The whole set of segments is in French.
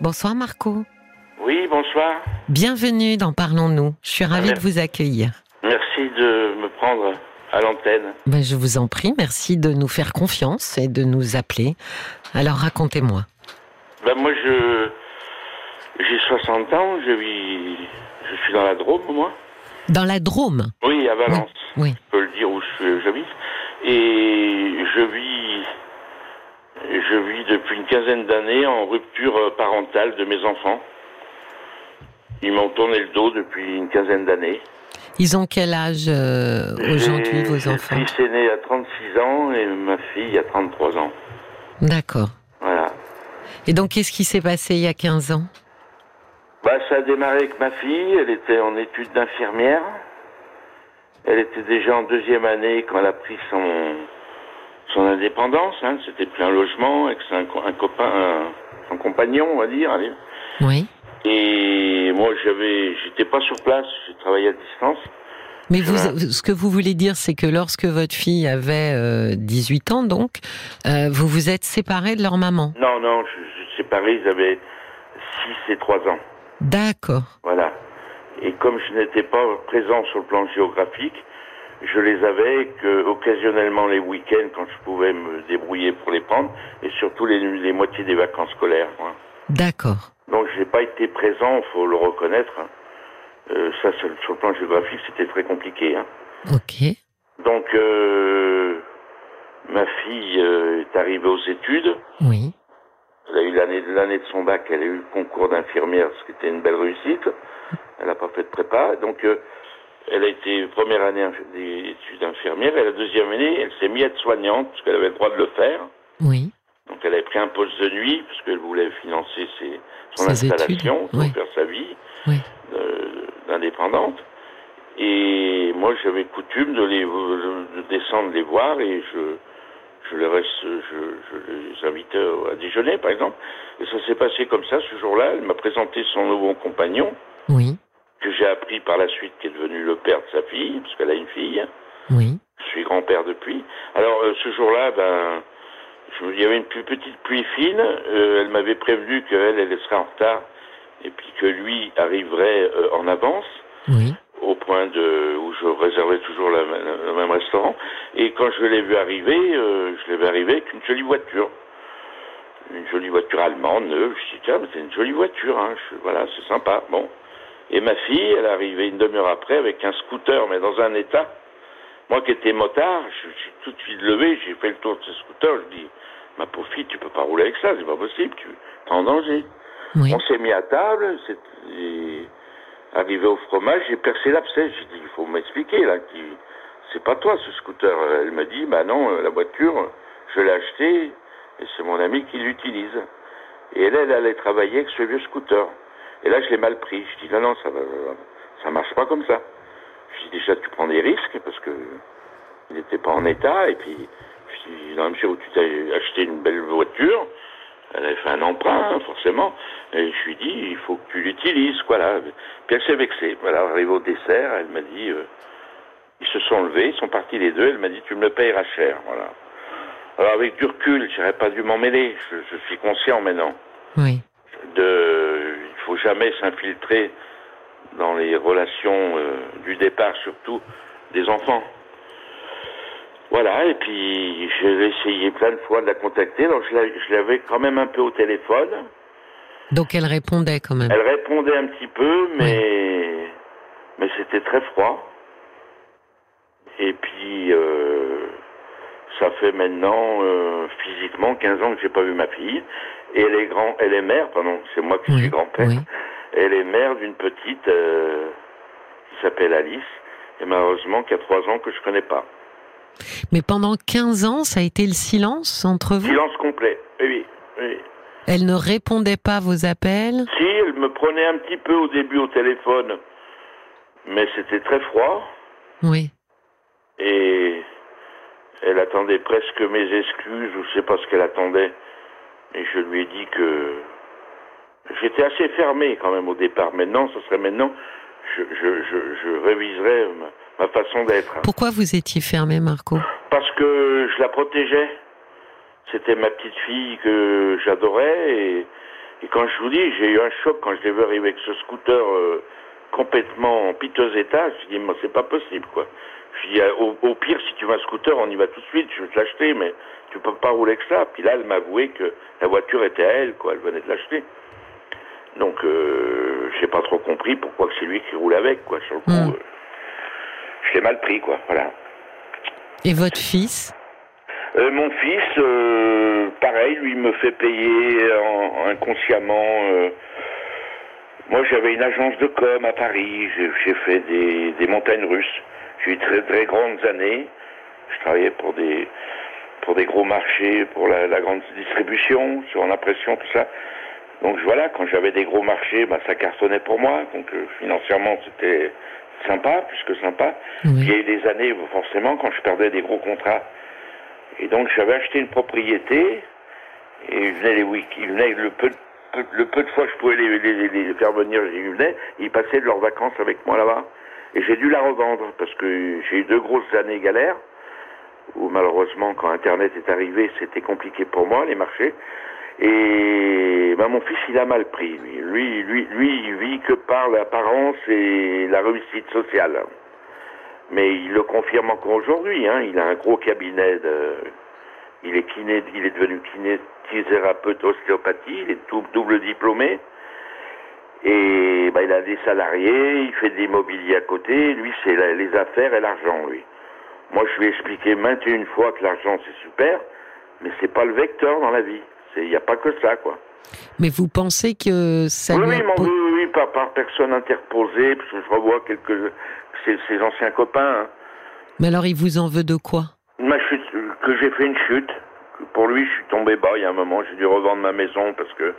Bonsoir Marco. Oui, bonsoir. Bienvenue dans Parlons-nous. Je suis ravie de vous accueillir. Merci de me prendre à l'antenne. Ben, je vous en prie, merci de nous faire confiance et de nous appeler. Alors racontez-moi. Ben, moi, je j'ai 60 ans, je vis, je suis dans la Drôme, moi. Dans la Drôme? Oui, à Valence. Oui. Je peux le dire où j'habite. Et je vis, je vis depuis une quinzaine d'années en rupture euh, parentale de mes enfants. Ils m'ont tourné le dos depuis une quinzaine d'années. Ils ont quel âge euh, aujourd'hui, vos enfants? Mon fils est né à 36 ans et ma fille à 33 ans. D'accord. Voilà. Et donc, qu'est-ce qui s'est passé il y a 15 ans? Bah, ça a démarré avec ma fille. Elle était en études d'infirmière. Elle était déjà en deuxième année quand elle a pris son, son indépendance. Hein. C'était pris un logement avec un, co- un copain, un- son compagnon, on va dire. allez. Oui. Et moi, j'avais, j'étais pas sur place. J'ai travaillé à distance. Mais vous, ce que vous voulez dire, c'est que lorsque votre fille avait euh, 18 ans, donc, euh, vous vous êtes séparés de leur maman. Non, non, je, je suis séparé. Ils avaient 6 et 3 ans. D'accord. Voilà. Et comme je n'étais pas présent sur le plan géographique, je les avais que occasionnellement les week-ends quand je pouvais me débrouiller pour les prendre, et surtout les, les moitiés des vacances scolaires. D'accord. Donc je n'ai pas été présent, faut le reconnaître. Euh, ça, sur le plan géographique, c'était très compliqué. hein. Ok. Donc euh, ma fille euh, est arrivée aux études. Oui. Elle a eu l'année l'année de son bac, elle a eu le concours d'infirmière, ce qui était une belle réussite. Elle n'a pas fait de prépa, donc euh, elle a été première année inf- des études infirmières. Et la deuxième année, elle s'est mise à être soignante parce qu'elle avait le droit de le faire. Oui. Donc elle avait pris un poste de nuit parce qu'elle voulait financer ses, son Ses installation, études, pour oui. faire sa vie Oui. euh, d'indépendante. Et moi, j'avais coutume de les de descendre les voir et je je les reste, je, je les invitais à déjeuner, par exemple. Et ça s'est passé comme ça ce jour-là. Elle m'a présenté son nouveau compagnon j'ai appris par la suite qui est devenu le père de sa fille, parce qu'elle a une fille. Oui. Je suis grand-père depuis. Alors euh, ce jour-là, ben, je, il y avait une plus petite pluie fine. Euh, elle m'avait prévenu qu'elle, elle serait en retard, et puis que lui arriverait euh, en avance, Oui. au point de où je réservais toujours la- la- le même restaurant. Et quand je l'ai vu arriver, je l'ai vu arriver avec une jolie voiture. Une jolie voiture allemande, neuve. Je dis, tiens, c'est une jolie voiture, hein. Je- voilà, c'est sympa. Bon. Et ma fille, elle est arrivée une demi-heure après avec un scooter, mais dans un état. Moi qui étais motard, je suis tout de suite levé, j'ai fait le tour de ce scooter, je dis, ma pauvre fille, tu peux pas rouler avec ça, c'est pas possible, tu es en danger. Oui. On s'est mis à table, arrivé au fromage, j'ai percé l'abcès. J'ai dit, il faut m'expliquer là, qui c'est pas toi ce scooter. Elle me dit, bah non, euh, la voiture, je l'ai achetée et c'est mon ami qui l'utilise. Et elle, elle allait travailler avec ce vieux scooter. Et là, je l'ai mal pris. Je dis, non, non, ça ça marche pas comme ça. Je dis, déjà, tu prends des risques parce que il n'était pas en état. Et puis, je dis, dans la mesure où tu t'as acheté une belle voiture, elle avait fait un emprunt, hein, forcément. Et je lui dis, il faut que tu l'utilises, quoi, là. Puis elle s'est vexée. Voilà, arrivé au dessert, elle m'a dit, euh, ils se sont levés, ils sont partis les deux. Elle m'a dit, tu me le payeras cher, voilà. Alors avec du recul, j'aurais pas dû m'en mêler. Je, je suis conscient maintenant Oui. de, faut jamais s'infiltrer dans les relations euh, du départ, surtout des enfants. Voilà, et puis j'ai essayé plein de fois de la contacter, donc je la- je l'avais quand même un peu au téléphone. Donc elle répondait quand même. Elle répondait un petit peu, mais mais c'était très froid. Et puis euh, ça fait maintenant euh, physiquement 15 ans que j'ai pas vu ma fille. Et elle est grand, elle est mère, pardon, c'est moi qui Oui, suis grand-père. oui. Elle est mère d'une petite euh, qui s'appelle Alice, et malheureusement qui a trois ans que je connais pas. Mais pendant 15 ans, ça a été le silence entre vous? Silence complet. Oui, oui. Elle ne répondait pas à vos appels? Si, elle me prenait un petit peu au début au téléphone, mais c'était très froid. Oui. et elle attendait presque mes excuses ou je sais pas ce qu'elle attendait et je lui ai dit que j'étais assez fermé quand même au départ maintenant ce serait maintenant je, je, je, je réviserais ma, ma façon d'être Pourquoi vous étiez fermé, Marco? Parce que je la protégeais c'était ma petite fille que j'adorais et, Et quand je vous dis, j'ai eu un choc quand je l'ai vu arriver avec ce scooter euh, complètement en piteux état. Je me dis, c'est pas possible, quoi. Je dis, au, au, pire, si tu veux un scooter, on y va tout de suite, je vais te l'acheter, mais tu peux pas rouler avec ça. Puis là, elle m'a avoué que la voiture était à elle, quoi. Elle venait de l'acheter. Donc, euh, j'ai pas trop compris pourquoi c'est lui qui roule avec, quoi. Sur le coup, Mm. euh, je l'ai mal pris, quoi. Voilà. Et votre fils? Euh, mon fils, euh, pareil, lui me fait payer en- inconsciemment. euh, moi, j'avais une agence de com à Paris. J'ai j'ai fait des, des montagnes russes. J'ai eu très très grandes années. Je travaillais pour des pour des gros marchés, pour la, la grande distribution, sur l'impression, tout ça. Donc voilà, quand j'avais des gros marchés, bah, ça cartonnait pour moi. Donc euh, financièrement, c'était sympa, plus que sympa. Oui. Il y a eu des années, forcément, quand je perdais des gros contrats. Et donc j'avais acheté une propriété, et il venait les week il venait le peu, peu- le peu de fois que je pouvais les, les- les- faire venir, ils venaient, ils passaient de leurs vacances avec moi là-bas. Et j'ai dû la revendre, parce que j'ai eu deux grosses années galères, où malheureusement, quand Internet est arrivé, c'était compliqué pour moi, les marchés. Et ben, mon fils, il a mal pris. Lui, lui, lui, il vit que par l'apparence et la réussite sociale. Mais il le confirme encore aujourd'hui. Hein. Il a un gros cabinet de... Il est kiné, il est devenu kinésithérapeute ostéopathie, il est dou- double diplômé. Et ben, il a des salariés, il fait de l'immobilier à côté. Lui, c'est les affaires et l'argent, lui. Moi, je lui ai expliqué maintes et une fois que l'argent, c'est super, mais c'est pas le vecteur dans la vie. Il n'y a pas que ça, quoi. Mais vous pensez que ça oui, lui oui, a oui, oui, oui, par, par personne interposée, parce que je revois quelques ses, ses anciens copains. hein. Mais alors il vous en veut de quoi? Ma chute, que j'ai fait une chute. Pour lui, je suis tombé bas. Il y a un moment, j'ai dû revendre ma maison parce que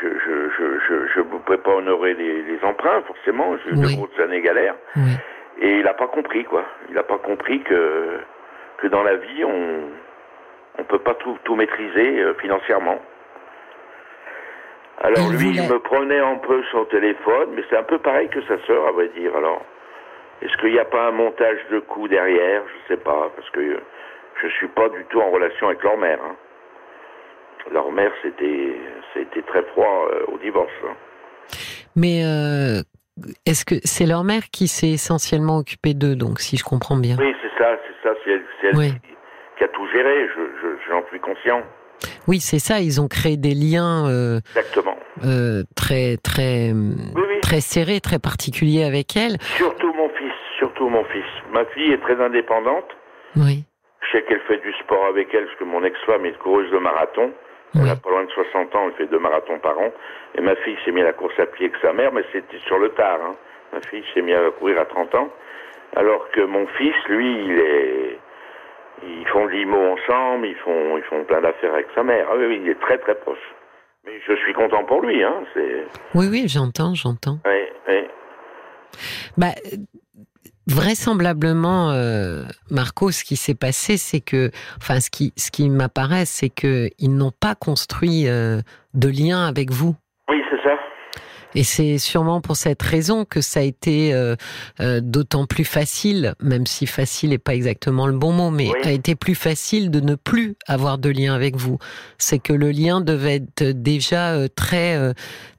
je je je je, je ne pouvais pas honorer les, les emprunts, forcément. J'ai eu Oui. de grosses années galères. Oui. Et il n'a pas compris, quoi. Il n'a pas compris que que dans la vie, on on peut pas tout tout maîtriser euh, financièrement. Alors lui, il me prenait un peu son téléphone, mais c'est un peu pareil que sa sœur, à vrai dire. Alors, est-ce qu'il n'y a pas un montage de coups derrière? Je sais pas, parce que je suis pas du tout en relation avec leur mère. hein. Leur mère, c'était c'était très froid euh, au divorce. hein. Mais euh, est-ce que c'est leur mère qui s'est essentiellement occupée d'eux, donc si je comprends bien? Oui, c'est ça, c'est ça, c'est elle, c'est elle Oui. qui, qui a tout géré. Je je- j'en suis conscient. Oui, c'est ça. Ils ont créé des liens euh, Exactement. euh, très très Oui, oui. très serrés, très particuliers avec elle. Surtout mon fils, surtout mon fils. Ma fille est très indépendante. Oui. Je sais qu'elle fait du sport avec elle, parce que mon ex-femme est coureuse de marathon. Elle Oui. a pas loin de 60 ans, elle fait deux marathons par an. Et ma fille s'est mise à la course à pied avec sa mère, mais c'était sur le tard. hein. Ma fille s'est mise à courir à 30 ans. Alors que mon fils, lui, il est... Ils font de l'IMO ensemble, ils font, ils font plein d'affaires avec sa mère. Ah oui, oui, il est très très proche. Mais je suis content pour lui, hein. Oui, oui, j'entends, j'entends. Oui, oui. Bah, vraisemblablement, euh, Marco, ce qui s'est passé, c'est que, enfin, ce qui, ce qui m'apparaît, c'est que ils n'ont pas construit euh, de lien avec vous. Oui, c'est ça. Et c'est sûrement pour cette raison que ça a été euh, euh, d'autant plus facile, même si facile n'est pas exactement le bon mot, mais Oui. a été plus facile de ne plus avoir de lien avec vous. C'est que le lien devait être déjà euh, très euh,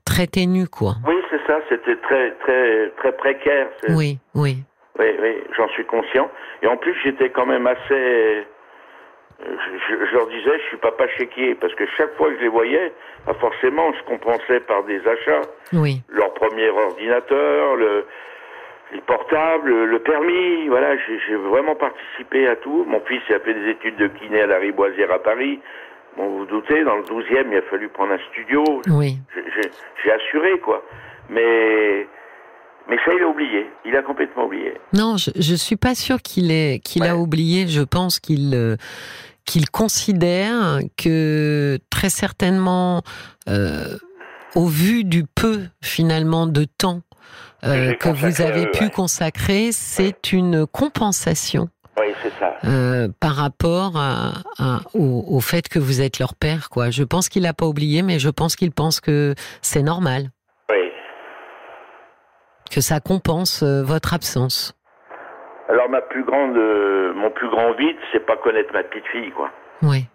très ténu, quoi. Oui, c'est ça. C'était très très très précaire. Oui, oui. Oui, oui, j'en suis conscient. Et en plus, j'étais quand même assez. Je, leur disais, je suis papa chéquier, parce que chaque fois que je les voyais, bah, forcément, je compensais par des achats. Oui, Leur premier ordinateur, le, les portables, le permis, voilà, j'ai vraiment participé à tout. Mon fils il a fait des études de kiné à la Riboisière à Paris. Bon, vous vous doutez, dans le 12e, il a fallu prendre un studio. oui. J'ai assuré, quoi. Mais, mais ça, il a oublié. Il a complètement oublié. Non, je, je suis pas sûre qu'il ait qu'il a oublié. Je pense qu'il euh, qu'il considère que très certainement, euh, au vu du peu finalement de temps euh, que vous avez eux, pu ouais. consacrer, c'est une compensation Oui, c'est ça. euh, par rapport à, à- au, au fait que vous êtes leur père. Quoi. Je pense qu'il n'a pas oublié, mais je pense qu'il pense que c'est normal. Que ça compense euh, votre absence. Alors, ma plus grande, euh, mon plus grand vide, c'est pas connaître ma petite fille, quoi. Oui.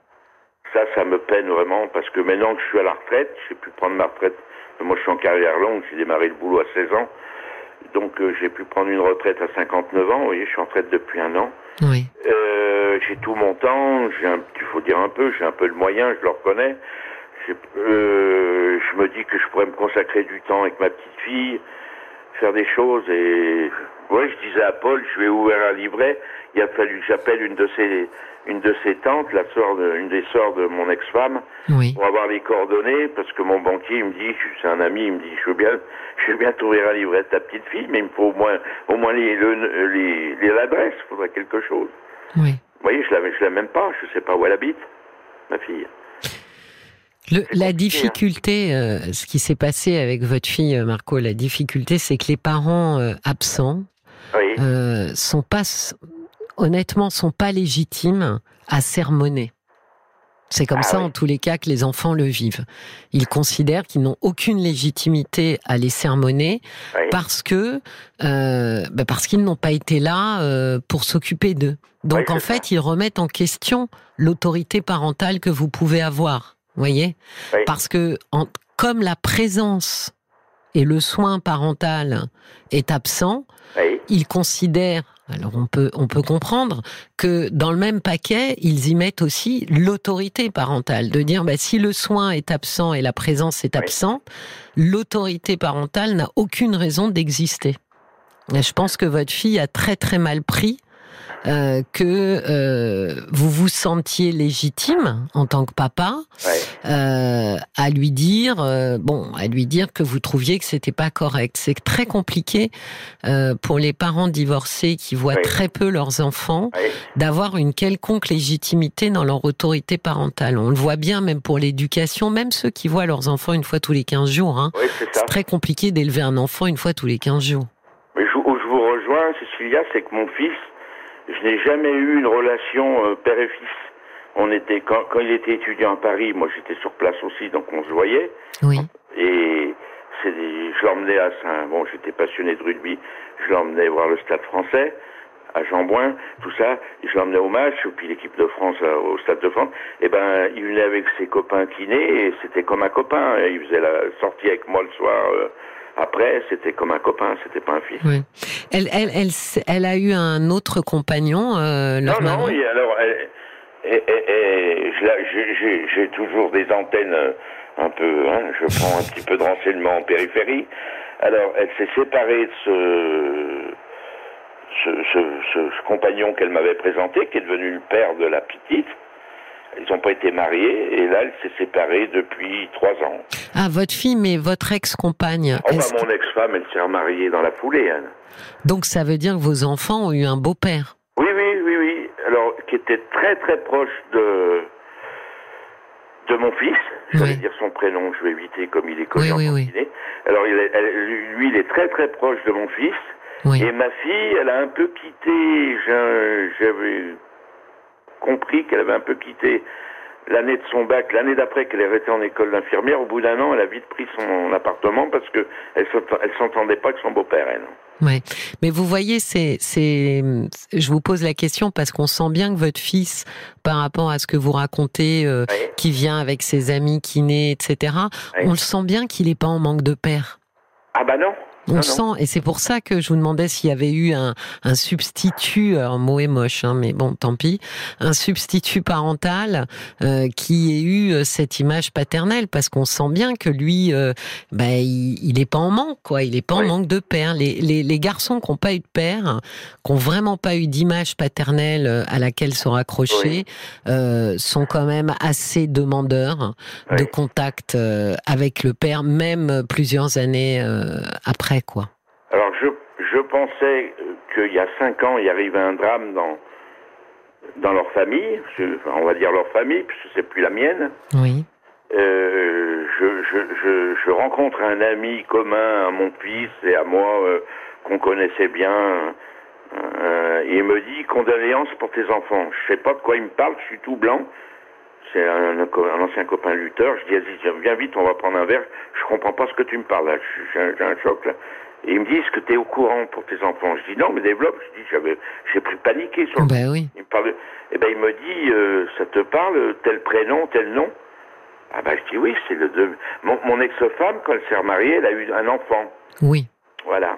ça, ça me peine vraiment parce que maintenant que je suis à la retraite, j'ai pu prendre ma retraite. Moi, je suis en carrière longue, j'ai démarré le boulot à 16 ans. Donc, euh, j'ai pu prendre une retraite à 59 ans. Vous voyez, je suis en retraite depuis un an. Oui. Euh, j'ai tout mon temps, j'ai un, il faut dire un peu, j'ai un peu le moyen, je le reconnais. Je me dis que je pourrais me consacrer du temps avec ma petite fille, faire des choses et ouais, je disais à Paul, je vais ouvrir un livret. Il a fallu que j'appelle une de ses une de ses tantes, la sœur de, une des sœurs de mon ex-femme, Oui. pour avoir les coordonnées, parce que mon banquier il me dit, c'est un ami, il me dit, je veux bien, je veux bien t'ouvrir un livret de ta petite fille, mais il me faut au moins, au moins les, le- les, les l'adresse, il faudrait quelque chose. Oui. Vous voyez, je la, je la même pas, je sais pas où elle habite, ma fille. Le- la hein. difficulté, euh, ce qui s'est passé avec votre fille, euh, Marco, la difficulté, c'est que les parents euh, absents Oui, euh, sont pas, honnêtement, sont pas légitimes à sermonner. C'est comme Ah ça, oui. en tous les cas, que les enfants le vivent. Ils considèrent qu'ils n'ont aucune légitimité à les sermonner oui, parce que euh, bah parce qu'ils n'ont pas été là euh, pour s'occuper d'eux. Donc en fait, ils remettent en question l'autorité parentale que vous pouvez avoir. Voyez, Oui. parce que en- comme la présence et le soin parental est absent, oui, ils considèrent, alors on peut, on peut comprendre que dans le même paquet, ils y mettent aussi l'autorité parentale, de dire bah, si le soin est absent et la présence est Oui. absente, l'autorité parentale n'a aucune raison d'exister. Je pense que votre fille a très très mal pris euh, que euh, vous vous sentiez légitime en tant que papa euh, à lui dire bon à lui dire que vous trouviez que c'était pas correct. C'est très compliqué pour les parents divorcés qui voient très peu leurs enfants d'avoir une quelconque légitimité dans leur autorité parentale. On le voit bien même pour l'éducation même ceux qui voient leurs enfants une fois tous les 15 jours hein. C'est très compliqué d'élever un enfant une fois tous les 15 jours. Mais je, où je vous rejoins, Cécilia, c'est que mon fils, je n'ai jamais eu une relation euh, père et fils. On était quand, quand il était étudiant à Paris, moi j'étais sur place aussi, donc on se voyait. oui Et c'est des- je l'emmenais à Saint. Bon, j'étais passionné de rugby. Je l'emmenais voir le Stade Français à Jambouin, tout ça. Je l'emmenais au match, et puis l'équipe de France euh, au Stade de France. Et ben, il venait avec ses copains kinés, et c'était comme un copain. Et il faisait la sortie avec moi le soir. euh, après, c'était comme un copain, c'était pas un fils. oui elle, elle, elle, elle a eu un autre compagnon euh, leur Non, non, et alors, elle- et- j'ai- toujours des antennes euh, un peu, hein, je prends un petit peu de renseignements en périphérie. Alors, elle s'est séparée de ce- ce- ce compagnon qu'elle m'avait présenté, qui est devenu le père de la petite. Ils n'ont pas été mariés, et là, elle s'est séparée depuis trois ans. ah votre fille mais votre ex-compagne Oh, bah, mon ex-femme, elle s'est remariée dans la foulée, elle. Donc ça veut dire que vos enfants ont eu un beau-père. Oui, oui, oui, oui. Alors, qui était très, très proche de de mon fils. Je vais Oui. dire son prénom, je vais éviter comme il est connu Oui, oui, oui. Alors, il est- elle- lui, il est très, très proche de mon fils. Oui. Et ma fille, elle a un peu quitté, j'avais compris qu'elle avait un peu quitté l'année de son bac, l'année d'après qu'elle est restée en école d'infirmière. Au bout d'un an, elle a vite pris son appartement parce que elle s'ent- elle s'entendait pas avec son beau-père, elle. Ouais. Mais vous voyez, c'est, c'est, je vous pose la question parce qu'on sent bien que votre fils, par rapport à ce que vous racontez, euh, Oui. qui vient avec ses amis kinés, etc., Oui. on le sent bien qu'il n'est pas en manque de père. Ah bah non. On Non, le sent, et c'est pour ça que je vous demandais s'il y avait eu un, un substitut, alors le mot est moche, hein, mais bon, tant pis, un substitut parental euh, qui ait eu euh, cette image paternelle, parce qu'on sent bien que lui, euh, bah, il, il est pas en manque, quoi. Il est pas en manque de père. Les, les, les garçons qui n'ont pas eu de père, qui n'ont vraiment pas eu d'image paternelle euh, à laquelle se raccrocher, euh, sont quand même assez demandeurs de contact euh, avec le père, même plusieurs années euh, quoi. Alors je, je pensais qu'il y a cinq ans, il arrivait un drame dans, dans leur famille, on va dire leur famille, puisque c'est plus la mienne. Oui. Euh, je, je, je, je rencontre un ami commun à mon fils et à moi euh, qu'on connaissait bien. Euh, et il me dit condoléances pour tes enfants. Je sais pas de quoi il me parle, je suis tout blanc. C'est un, ancien copain lutteur. Je dis, vas-y, viens vite, on va prendre un verre. Je comprends pas ce que tu me parles là. J'ai un, choc là. Et ils me disent que tu es au courant pour tes enfants. Je dis non, mais développe. Je dis j'avais, j'ai pris paniqué sur. Ben oui. Il me parle. Eh ben il me dit euh, ça te parle tel prénom, tel nom? Ah ben je dis oui, c'est le deux. Mon, mon ex-femme quand elle s'est remariée, elle a eu un enfant. Oui. Voilà.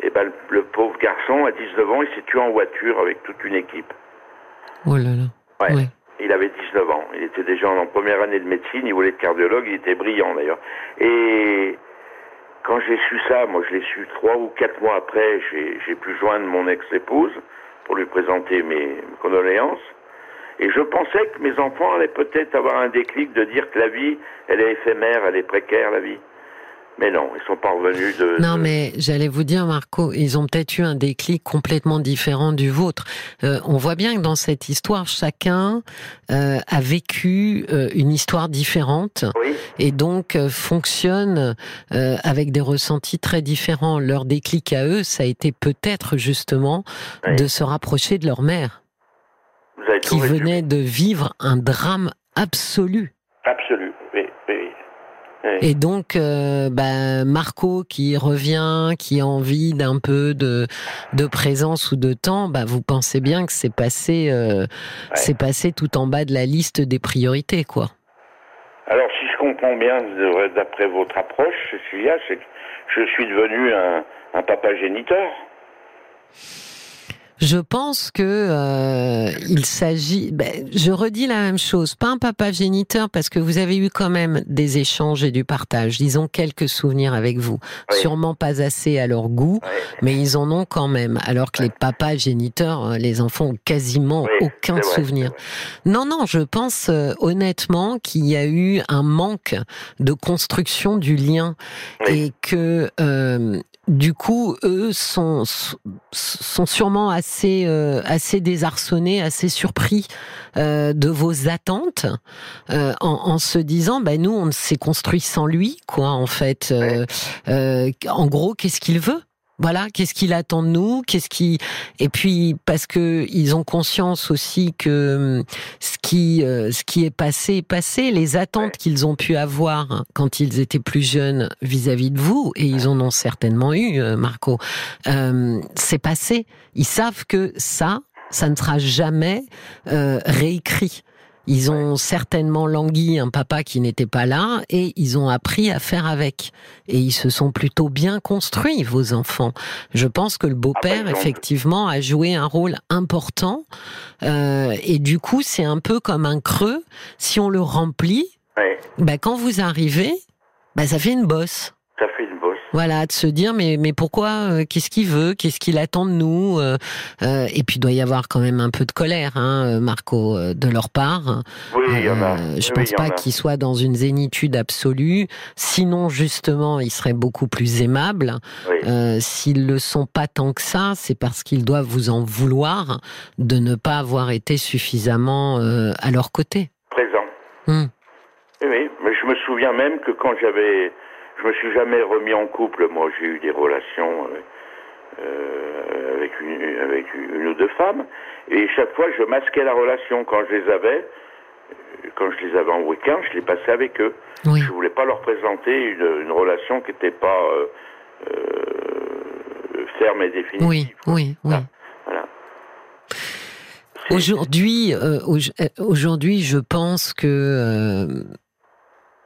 Et ben le, pauvre garçon à 19 ans, il s'est tué en voiture avec toute une équipe. Oh là là. Ouais. Il avait 19 ans. Il était déjà en première année de médecine. Il voulait être cardiologue. Il était brillant d'ailleurs. Et quand j'ai su ça, moi je l'ai su trois ou quatre mois après, j'ai pu joindre mon ex-épouse pour lui présenter mes, condoléances. Et je pensais que mes enfants allaient peut-être avoir un déclic de dire que la vie, elle est éphémère, elle est précaire, la vie. Mais non, ils sont pas revenus de. Non, mais j'allais vous dire, Marco, ils ont peut-être eu un déclic complètement différent du vôtre. Euh, on voit bien que dans cette histoire, chacun euh, a vécu euh, une histoire différente oui. et donc euh, fonctionne euh, avec des ressentis très différents. Leur déclic à eux, ça a été peut-être justement Oui. de se rapprocher de leur mère, Vous avez tout qui venait de vivre un drame absolu. Oui. Et donc, euh, bah, Marco qui revient, qui a envie d'un peu de, de présence ou de temps, bah, vous pensez bien que c'est passé, euh, c'est passé tout en bas de la liste des priorités, quoi. Alors, si je comprends bien, d'après votre approche, Cécilia, c'est que je suis devenu un, un papa géniteur. Je pense que euh, il s'agit. ben, je redis la même chose. Pas un papa géniteur parce que vous avez eu quand même des échanges et du partage. Ils ont quelques souvenirs avec vous. Oui. Sûrement pas assez à leur goût, mais ils en ont quand même. Alors que les papas géniteurs, euh, les enfants ont quasiment Oui, aucun souvenir. Non, non, je pense euh, honnêtement qu'il y a eu un manque de construction du lien et que euh, du coup, eux sont sont sûrement assez euh, assez désarçonnés, assez surpris euh, de vos attentes, euh, en, en se disant, bah nous, on s'est construit sans lui, quoi, en fait. Euh, euh, en gros, qu'est-ce qu'il veut? Voilà, qu'est-ce qu'il attend de nous, qu'est-ce qui et puis parce que ils ont conscience aussi que hum, ce qui euh, ce qui est passé est passé, les attentes qu'ils ont pu avoir quand ils étaient plus jeunes vis-à-vis de vous et ils en ont certainement eu, euh, Marco. Euh, c'est passé. Ils savent que ça, ça ne sera jamais euh, réécrit. Ils ont certainement langui un papa qui n'était pas là et ils ont appris à faire avec. Et ils se sont plutôt bien construits, vos enfants. Je pense que le beau-père, Ah, effectivement, a joué un rôle important. Euh, et du coup, c'est un peu comme un creux. Si on le remplit, Ouais, bah, quand vous arrivez, bah, ça fait une bosse. ça fait une bosse. Voilà, de se dire mais mais pourquoi euh, Qu'est-ce qu'il veut Qu'est-ce qu'il attend de nous euh, euh, Et puis il doit y avoir quand même un peu de colère, hein, Marco, de leur part. Oui, il y en a. Je Oui, pense pas qu'ils soient dans une zénitude absolue. Sinon, justement, ils seraient beaucoup plus aimables. Oui. Euh, S'ils le sont pas tant que ça, c'est parce qu'ils doivent vous en vouloir de ne pas avoir été suffisamment à leur côté. Présent. Oui, oui, mais je me souviens même que quand j'avais, je me suis jamais remis en couple. Moi, j'ai eu des relations euh, euh, avec une, avec une ou deux femmes, et chaque fois, je masquais la relation quand je les avais. Quand je les avais en week-end, je les passais avec eux. Oui. Je voulais pas leur présenter une, une relation qui n'était pas euh, euh, ferme et définitive. Oui, oui, oui. Ah, Voilà. Aujourd'hui, euh, au- aujourd'hui, je pense que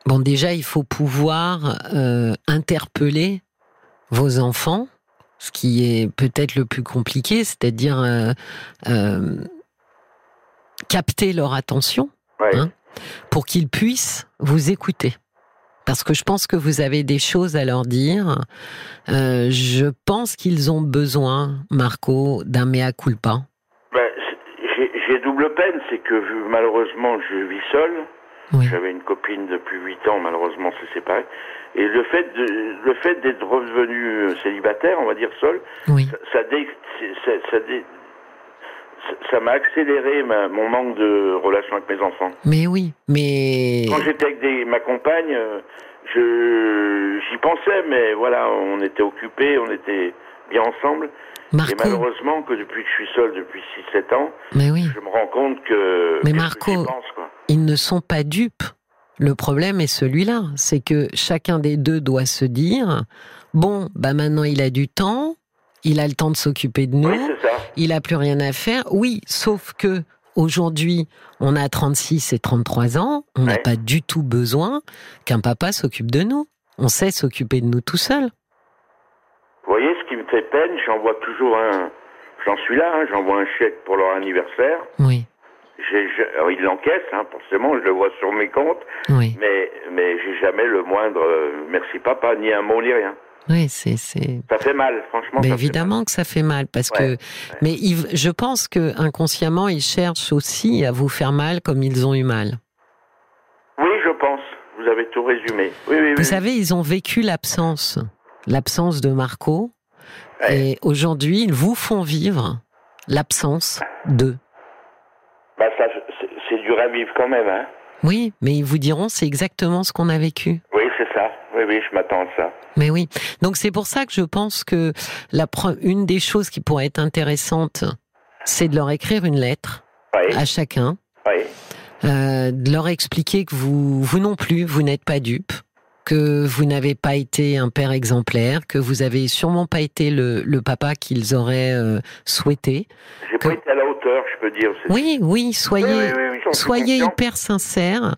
bon, déjà, il faut pouvoir euh, interpeller vos enfants, ce qui est peut-être le plus compliqué, c'est-à-dire euh, euh, capter leur attention ouais. hein. pour qu'ils puissent vous écouter. Parce que je pense que vous avez des choses à leur dire. Je pense qu'ils ont besoin, Marco, d'un mea culpa. Ben, j'ai- double peine, c'est que malheureusement je vis seul. Oui. J'avais une copine depuis 8 ans, malheureusement on s'est séparés. Et le fait de, le fait d'être revenu euh, célibataire, on va dire seul, Oui. ça, ça, dé- ça, ça dé- ça- ça m'a accéléré ma- mon manque de relation avec mes enfants. Mais oui, mais Quand j'étais avec des, ma compagne, euh, je j'y pensais, mais voilà, on était occupés, on était bien ensemble. Et malheureusement que depuis que je suis seul depuis 6-7 ans, mais oui, je me rends compte que Mais Marco- j'y pense, quoi. Ils ne sont pas dupes. Le problème est celui-là, c'est que chacun des deux doit se dire bon, bah maintenant il a du temps, il a le temps de s'occuper de nous, Oui, il a plus rien à faire. Oui, sauf que aujourd'hui, on a 36 et 33 ans, on n'a pas du tout besoin qu'un papa s'occupe de nous. On sait s'occuper de nous tout seul. Vous voyez, ce qui me fait peine, j'envoie toujours un. J'en suis là, hein, j'envoie un chèque pour leur anniversaire. Oui, alors, ils l'encaissent, hein, forcément, je le vois sur mes comptes, oui, mais, mais j'ai jamais le moindre euh, merci papa, ni un mot, ni rien. oui, c'est c'est Ça fait mal, franchement. Évidemment que ça fait mal parce Ouais, que, mais je pense que inconsciemment ils cherchent aussi à vous faire mal comme ils ont eu mal. Oui, je pense. Vous avez tout résumé. Oui, oui, oui. Vous savez, ils ont vécu l'absence, l'absence de Marco, Ouais. et aujourd'hui ils vous font vivre l'absence d'eux. Bah, ça, c'est, dur à vivre quand même, hein. Oui, mais ils vous diront c'est exactement ce qu'on a vécu. Oui, c'est ça. Oui, oui, je m'attends à ça. Mais oui. Donc c'est pour ça que je pense que la pre- une des choses qui pourrait être intéressante, c'est de leur écrire une lettre Oui, à chacun oui. euh, de leur expliquer que vous, vous non plus, vous n'êtes pas dupe, que vous n'avez pas été un père exemplaire, que vous avez sûrement pas été le, le papa qu'ils auraient euh, souhaité. J'ai pas Que- été à la hauteur, je peux dire. Oui, oui, soyez, Oui, oui, oui, soyez hyper sincères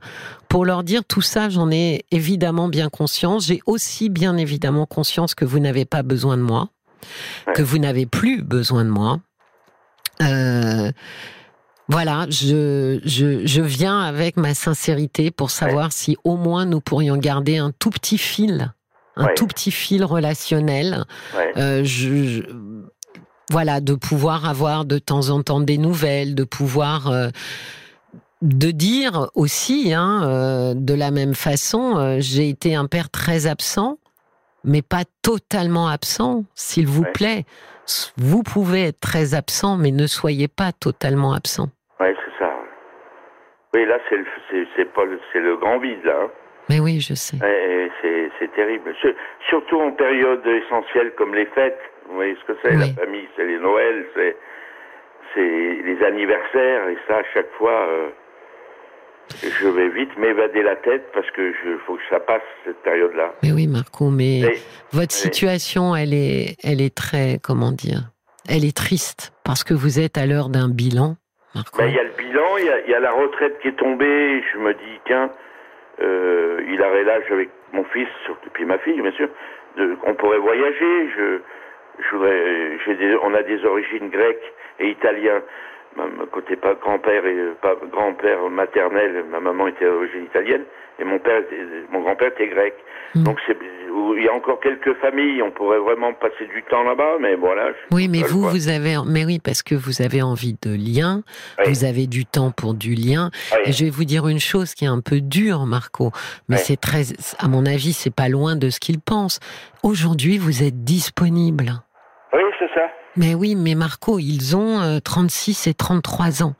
pour leur dire tout ça. J'en ai évidemment bien conscience. J'ai aussi bien évidemment conscience que vous n'avez pas besoin de moi, Ouais. que vous n'avez plus besoin de moi. Euh, voilà, je, je, je viens avec ma sincérité pour savoir si au moins nous pourrions garder un tout petit fil, un Ouais. tout petit fil relationnel. Ouais. Euh, je, je- voilà, de pouvoir avoir de temps en temps des nouvelles, de pouvoir euh, de dire aussi, hein, euh, de la même façon, euh, j'ai été un père très absent, mais pas totalement absent, s'il vous plaît. Vous pouvez être très absent, mais ne soyez pas totalement absent. Oui, là, c'est le, c'est, pas le, c'est le grand vide, là. hein. Mais oui, je sais. C'est, c'est terrible. Sur- Surtout en période essentielle comme les fêtes. Vous voyez ce que c'est, Oui. la famille, c'est les Noëls, c'est, c'est les anniversaires, et ça, à chaque fois, euh, je vais vite m'évader la tête parce que je faut que ça passe, cette période-là. Mais oui, Marco, mais votre situation, elle est, elle est très, comment dire, elle est triste parce que vous êtes à l'heure d'un bilan. Ben, il y a le bilan, il y a, la retraite qui est tombée. Je me dis, tiens, euh, il aurait l'âge avec mon fils, surtout, puis ma fille, bien sûr. de- on pourrait voyager. Je, je voudrais, j'ai des, on a des origines grecques et italiennes. Côté pas grand-père et euh, pas grand-père maternel, ma maman était d'origine italienne et mon père, mon grand-père était grec. Mm. Donc il y a encore quelques familles, on pourrait vraiment passer du temps là-bas, mais voilà. Oui, mais vous, vous avez, mais oui, parce que vous avez envie de lien, Oui. vous avez du temps pour du lien. Oui. Et je vais vous dire une chose qui est un peu dure, Marco, mais c'est très, à mon avis, c'est pas loin de ce qu'il pense. Aujourd'hui, vous êtes disponible. Oui, c'est ça. Mais oui, mais Marco, ils ont euh, 36 et 33 ans.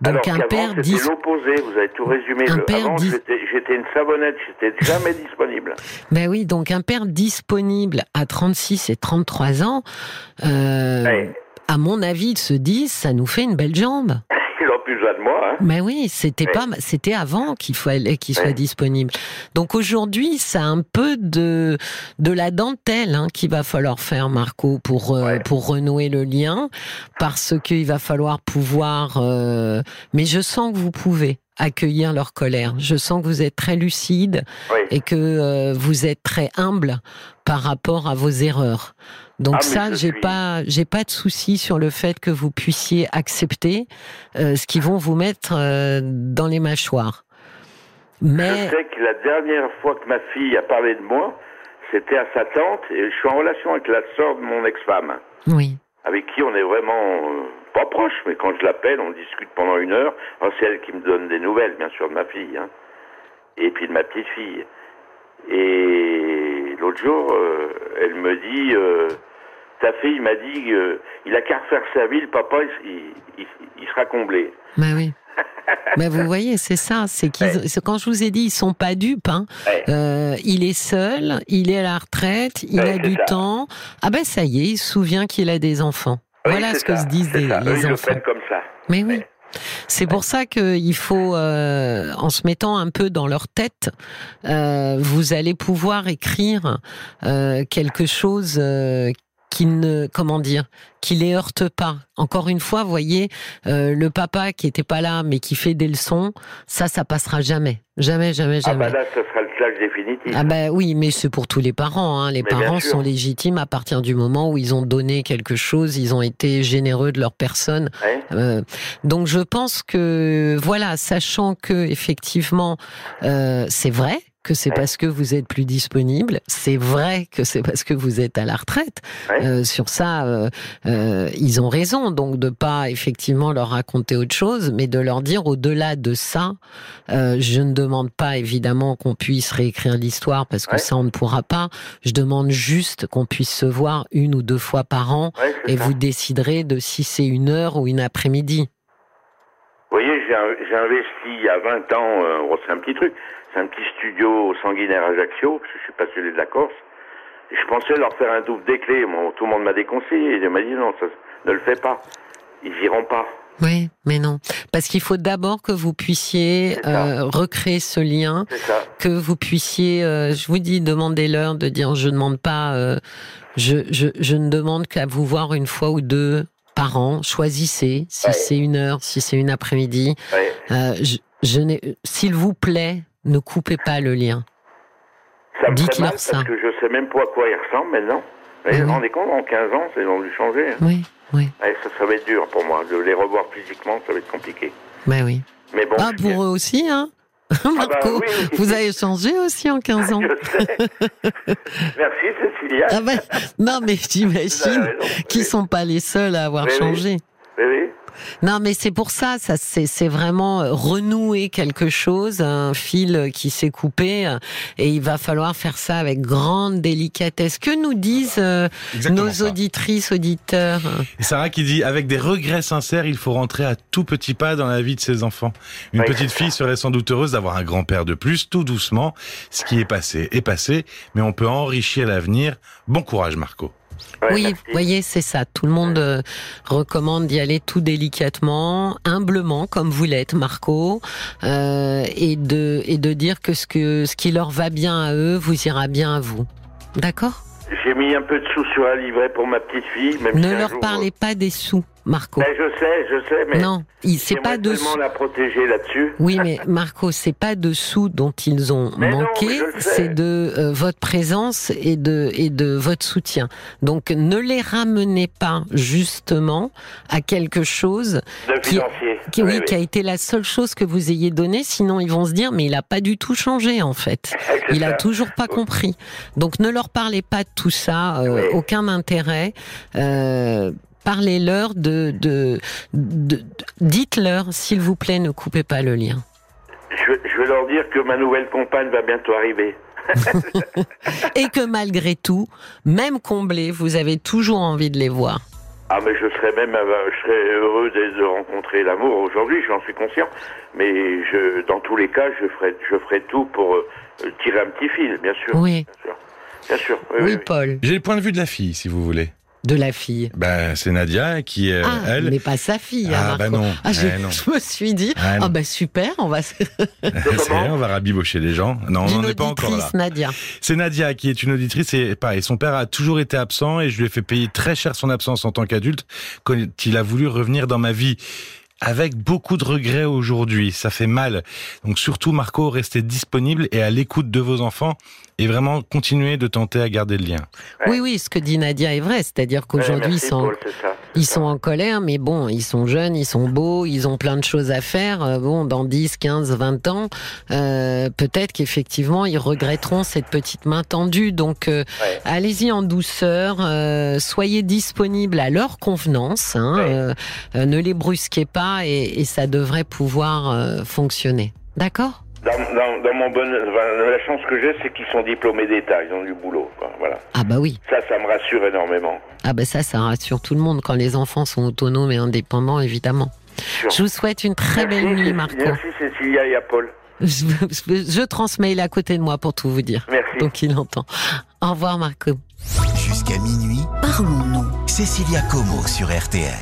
Donc Alors un père c'était dis- l'opposé, vous avez tout résumé. Un Le- père Avant, dis- j'étais j'étais une savonnette, j'étais jamais disponible. Ben oui, donc un père disponible à 36 et 33 ans, euh, Ouais. à mon avis, ils se disent, ça nous fait une belle jambe. Il n'a plus besoin de moi. Hein. Mais oui, c'était pas, c'était avant qu'il fallait qu'il soit disponible. Donc aujourd'hui, c'est un peu de de la dentelle hein, qu'il va falloir faire, Marco, pour euh, pour renouer le lien, parce qu'il va falloir pouvoir. euh, Mais je sens que vous pouvez accueillir leur colère. Je sens que vous êtes très lucide et que euh, vous êtes très humble par rapport à vos erreurs. Donc Ah, ça, j'ai suis- pas, j'ai pas de souci sur le fait que vous puissiez accepter euh, ce qu'ils vont vous mettre euh, dans les mâchoires. Mais Je sais que la dernière fois que ma fille a parlé de moi, c'était à sa tante, et je suis en relation avec la sœur de mon ex-femme, oui, avec qui on est vraiment euh, pas proche, mais quand je l'appelle, on discute pendant une heure. C'est elle qui me donne des nouvelles, bien sûr, de ma fille, hein, et puis de ma petite fille. Et l'autre jour, euh, elle me dit, euh, ta fille m'a dit, euh, il a qu'à refaire sa vie, le papa, il, il- il- sera comblé. mais oui. Mais vous voyez, c'est ça. C'est qu'ils, Ouais. c'est quand je vous ai dit, ils sont pas dupes. Hein. Ouais. Euh, il est seul, il est à la retraite, il Ouais, a du ça. temps. Ah ben ça y est, il se souvient qu'il a des enfants. Oui, voilà ce que se disent les, le enfants. comme ça. Mais oui, C'est pour ça qu'il faut, euh, en se mettant un peu dans leur tête, euh, vous allez pouvoir écrire euh, quelque chose qui ne, comment dire, qui les heurte pas. Encore une fois, voyez, euh, le papa qui était pas là mais qui fait des leçons, ça, ça passera jamais, jamais, jamais, Ah jamais. bah là, ce sera le clash définitif. Ah ben oui, mais c'est pour tous les parents. Hein. Les Mais parents sont légitimes à partir du moment où ils ont donné quelque chose, ils ont été généreux de leur personne. Ouais. Euh, donc je pense que voilà, sachant que effectivement euh, c'est vrai que c'est Ouais. parce que vous êtes plus disponible, c'est vrai que c'est parce que vous êtes à la retraite. Ouais. Euh, sur ça, euh, euh, ils ont raison donc de pas effectivement leur raconter autre chose, mais de leur dire au-delà de ça, je ne demande pas évidemment qu'on puisse réécrire l'histoire parce que Ouais. ça on ne pourra pas. Je demande juste qu'on puisse se voir une ou deux fois par an et ça. vous déciderez de si c'est une heure ou une après-midi. Vous voyez, j'ai investi il y a 20 ans, euh, c'est un petit truc, c'est un petit studio sanguinaire Ajaccio, parce que je suis passionné de la Corse. Et je pensais leur faire un double des clés. Bon, tout le monde m'a déconseillé. Il m'a dit non, ça, ne le fais pas. Ils iront pas. Oui, mais non. Parce qu'il faut d'abord que vous puissiez euh, recréer ce lien, C'est ça. que vous puissiez, euh, je vous dis, demandez-leur de dire, je ne demande pas, euh, je, je, je ne demande qu'à vous voir une fois ou deux par an. Choisissez si Ouais. c'est une heure, si c'est une après-midi. Ouais. Euh, je, je s'il vous plaît, ne coupez pas le lien. Ça me fait Dites-leur mal ça. parce que je sais même pas à quoi il ressemble maintenant. Vous vous Mhm. rendez compte, en 15 ans, ils ont dû changer. hein. Oui, oui, ça, ça va être dur pour moi. De les revoir physiquement, ça va être compliqué. ben oui. Mais bon. Ah, pour eux aussi, hein Marco, bah oui. vous avez changé aussi en 15 ans. Je sais. Merci Cécilia. Ah ben, non, mais j'imagine qu'ils sont pas les seuls à avoir changé. Oui, oui. Non, mais c'est pour ça, ça c'est vraiment euh, renouer quelque chose, un fil qui s'est coupé, euh, et il va falloir faire ça avec grande délicatesse. Que nous disent euh, nos ça. auditrices, auditeurs? Et Sarah qui dit avec des regrets sincères, il faut rentrer à tout petit pas dans la vie de ses enfants. Une petite fille serait sans doute heureuse d'avoir un grand-père de plus, tout doucement. Ce qui est passé est passé, mais on peut enrichir l'avenir. Bon courage, Marco. Ouais, Oui, merci. vous voyez, c'est ça. Tout le monde euh, recommande d'y aller tout délicatement, humblement, comme vous l'êtes, Marco, euh, et de et de dire que ce que ce qui leur va bien à eux vous ira bien à vous. D'accord? J'ai mis un peu de sous sur un livret pour ma petite fille. Même Ne leur jour- parlez pas des sous, Marco. Ben, je sais, je sais, mais. non, il- c'est pas de tellement sous. la protéger là-dessus. Oui, mais Marco, c'est pas de sous dont ils ont Mais manqué, c'est de euh, votre présence et de et de votre soutien. Donc ne les ramenez pas justement à quelque chose De Qui- financier. qui, oui, Oui, qui a été la seule chose que vous ayez donnée, sinon ils vont se dire mais il a pas du tout changé en fait. Il a toujours pas compris. Donc ne leur parlez pas de tout ça, euh, aucun intérêt. Euh, Parlez-leur de, de, dites-leur s'il vous plaît ne coupez pas le lien. Je, je vais leur dire que ma nouvelle compagne va bientôt arriver. Et que malgré tout, même comblés, vous avez toujours envie de les voir. Ah, mais je serais même, euh, je serais heureux de, rencontrer l'amour aujourd'hui, j'en suis conscient. Mais je, dans tous les cas, je ferai, je ferai tout pour euh, tirer un petit fil, bien sûr. Oui, Bien sûr. Bien sûr. Oui, oui, oui, oui. Paul, J'ai le point de vue de la fille, si vous voulez. De la fille. Ben, c'est Nadia qui, euh, ah, elle. mais pas sa fille. Ah, hein, bah Marco. non. Ah, je, Eh non. je me suis dit, Ah, ah, bah super, on va. se- C'est vrai, on va rabibocher les gens. Non, on n'en est pas encore là. auditrice, Nadia. C'est Nadia qui est une auditrice et pareil, son père a toujours été absent et je lui ai fait payer très cher son absence en tant qu'adulte quand il a voulu revenir dans ma vie. Avec beaucoup de regrets aujourd'hui, ça fait mal. Donc surtout Marco, restez disponible et à l'écoute de vos enfants et vraiment continuez de tenter à garder le lien. Oui, oui, ce que dit Nadia est vrai, c'est-à-dire qu'aujourd'hui, Paul, ça. Ils sont en colère, mais bon, ils sont jeunes, ils sont beaux, ils ont plein de choses à faire. Euh, Bon, dans 10, 15, 20 ans, euh, peut-être qu'effectivement, ils regretteront cette petite main tendue. Donc, euh, Ouais. allez-y en douceur, euh, soyez disponibles à leur convenance, hein, Ouais. euh, euh, ne les brusquez pas et, et ça devrait pouvoir euh, fonctionner. D'accord? Dans, dans, dans mon bon, la chance que j'ai, c'est qu'ils sont diplômés d'État, ils ont du boulot. quoi, Voilà. Ah bah oui. Ça, ça me rassure énormément. Ah bah ça, ça rassure tout le monde quand les enfants sont autonomes et indépendants, évidemment. Je vous souhaite une très belle nuit, Marco. Merci Cécilia et à Paul. Je, je- je transmets, il est à côté de moi pour tout vous dire. Merci. Donc il entend. Au revoir, Marco. Jusqu'à minuit, parlons-nous. Cécilia Como sur RTL.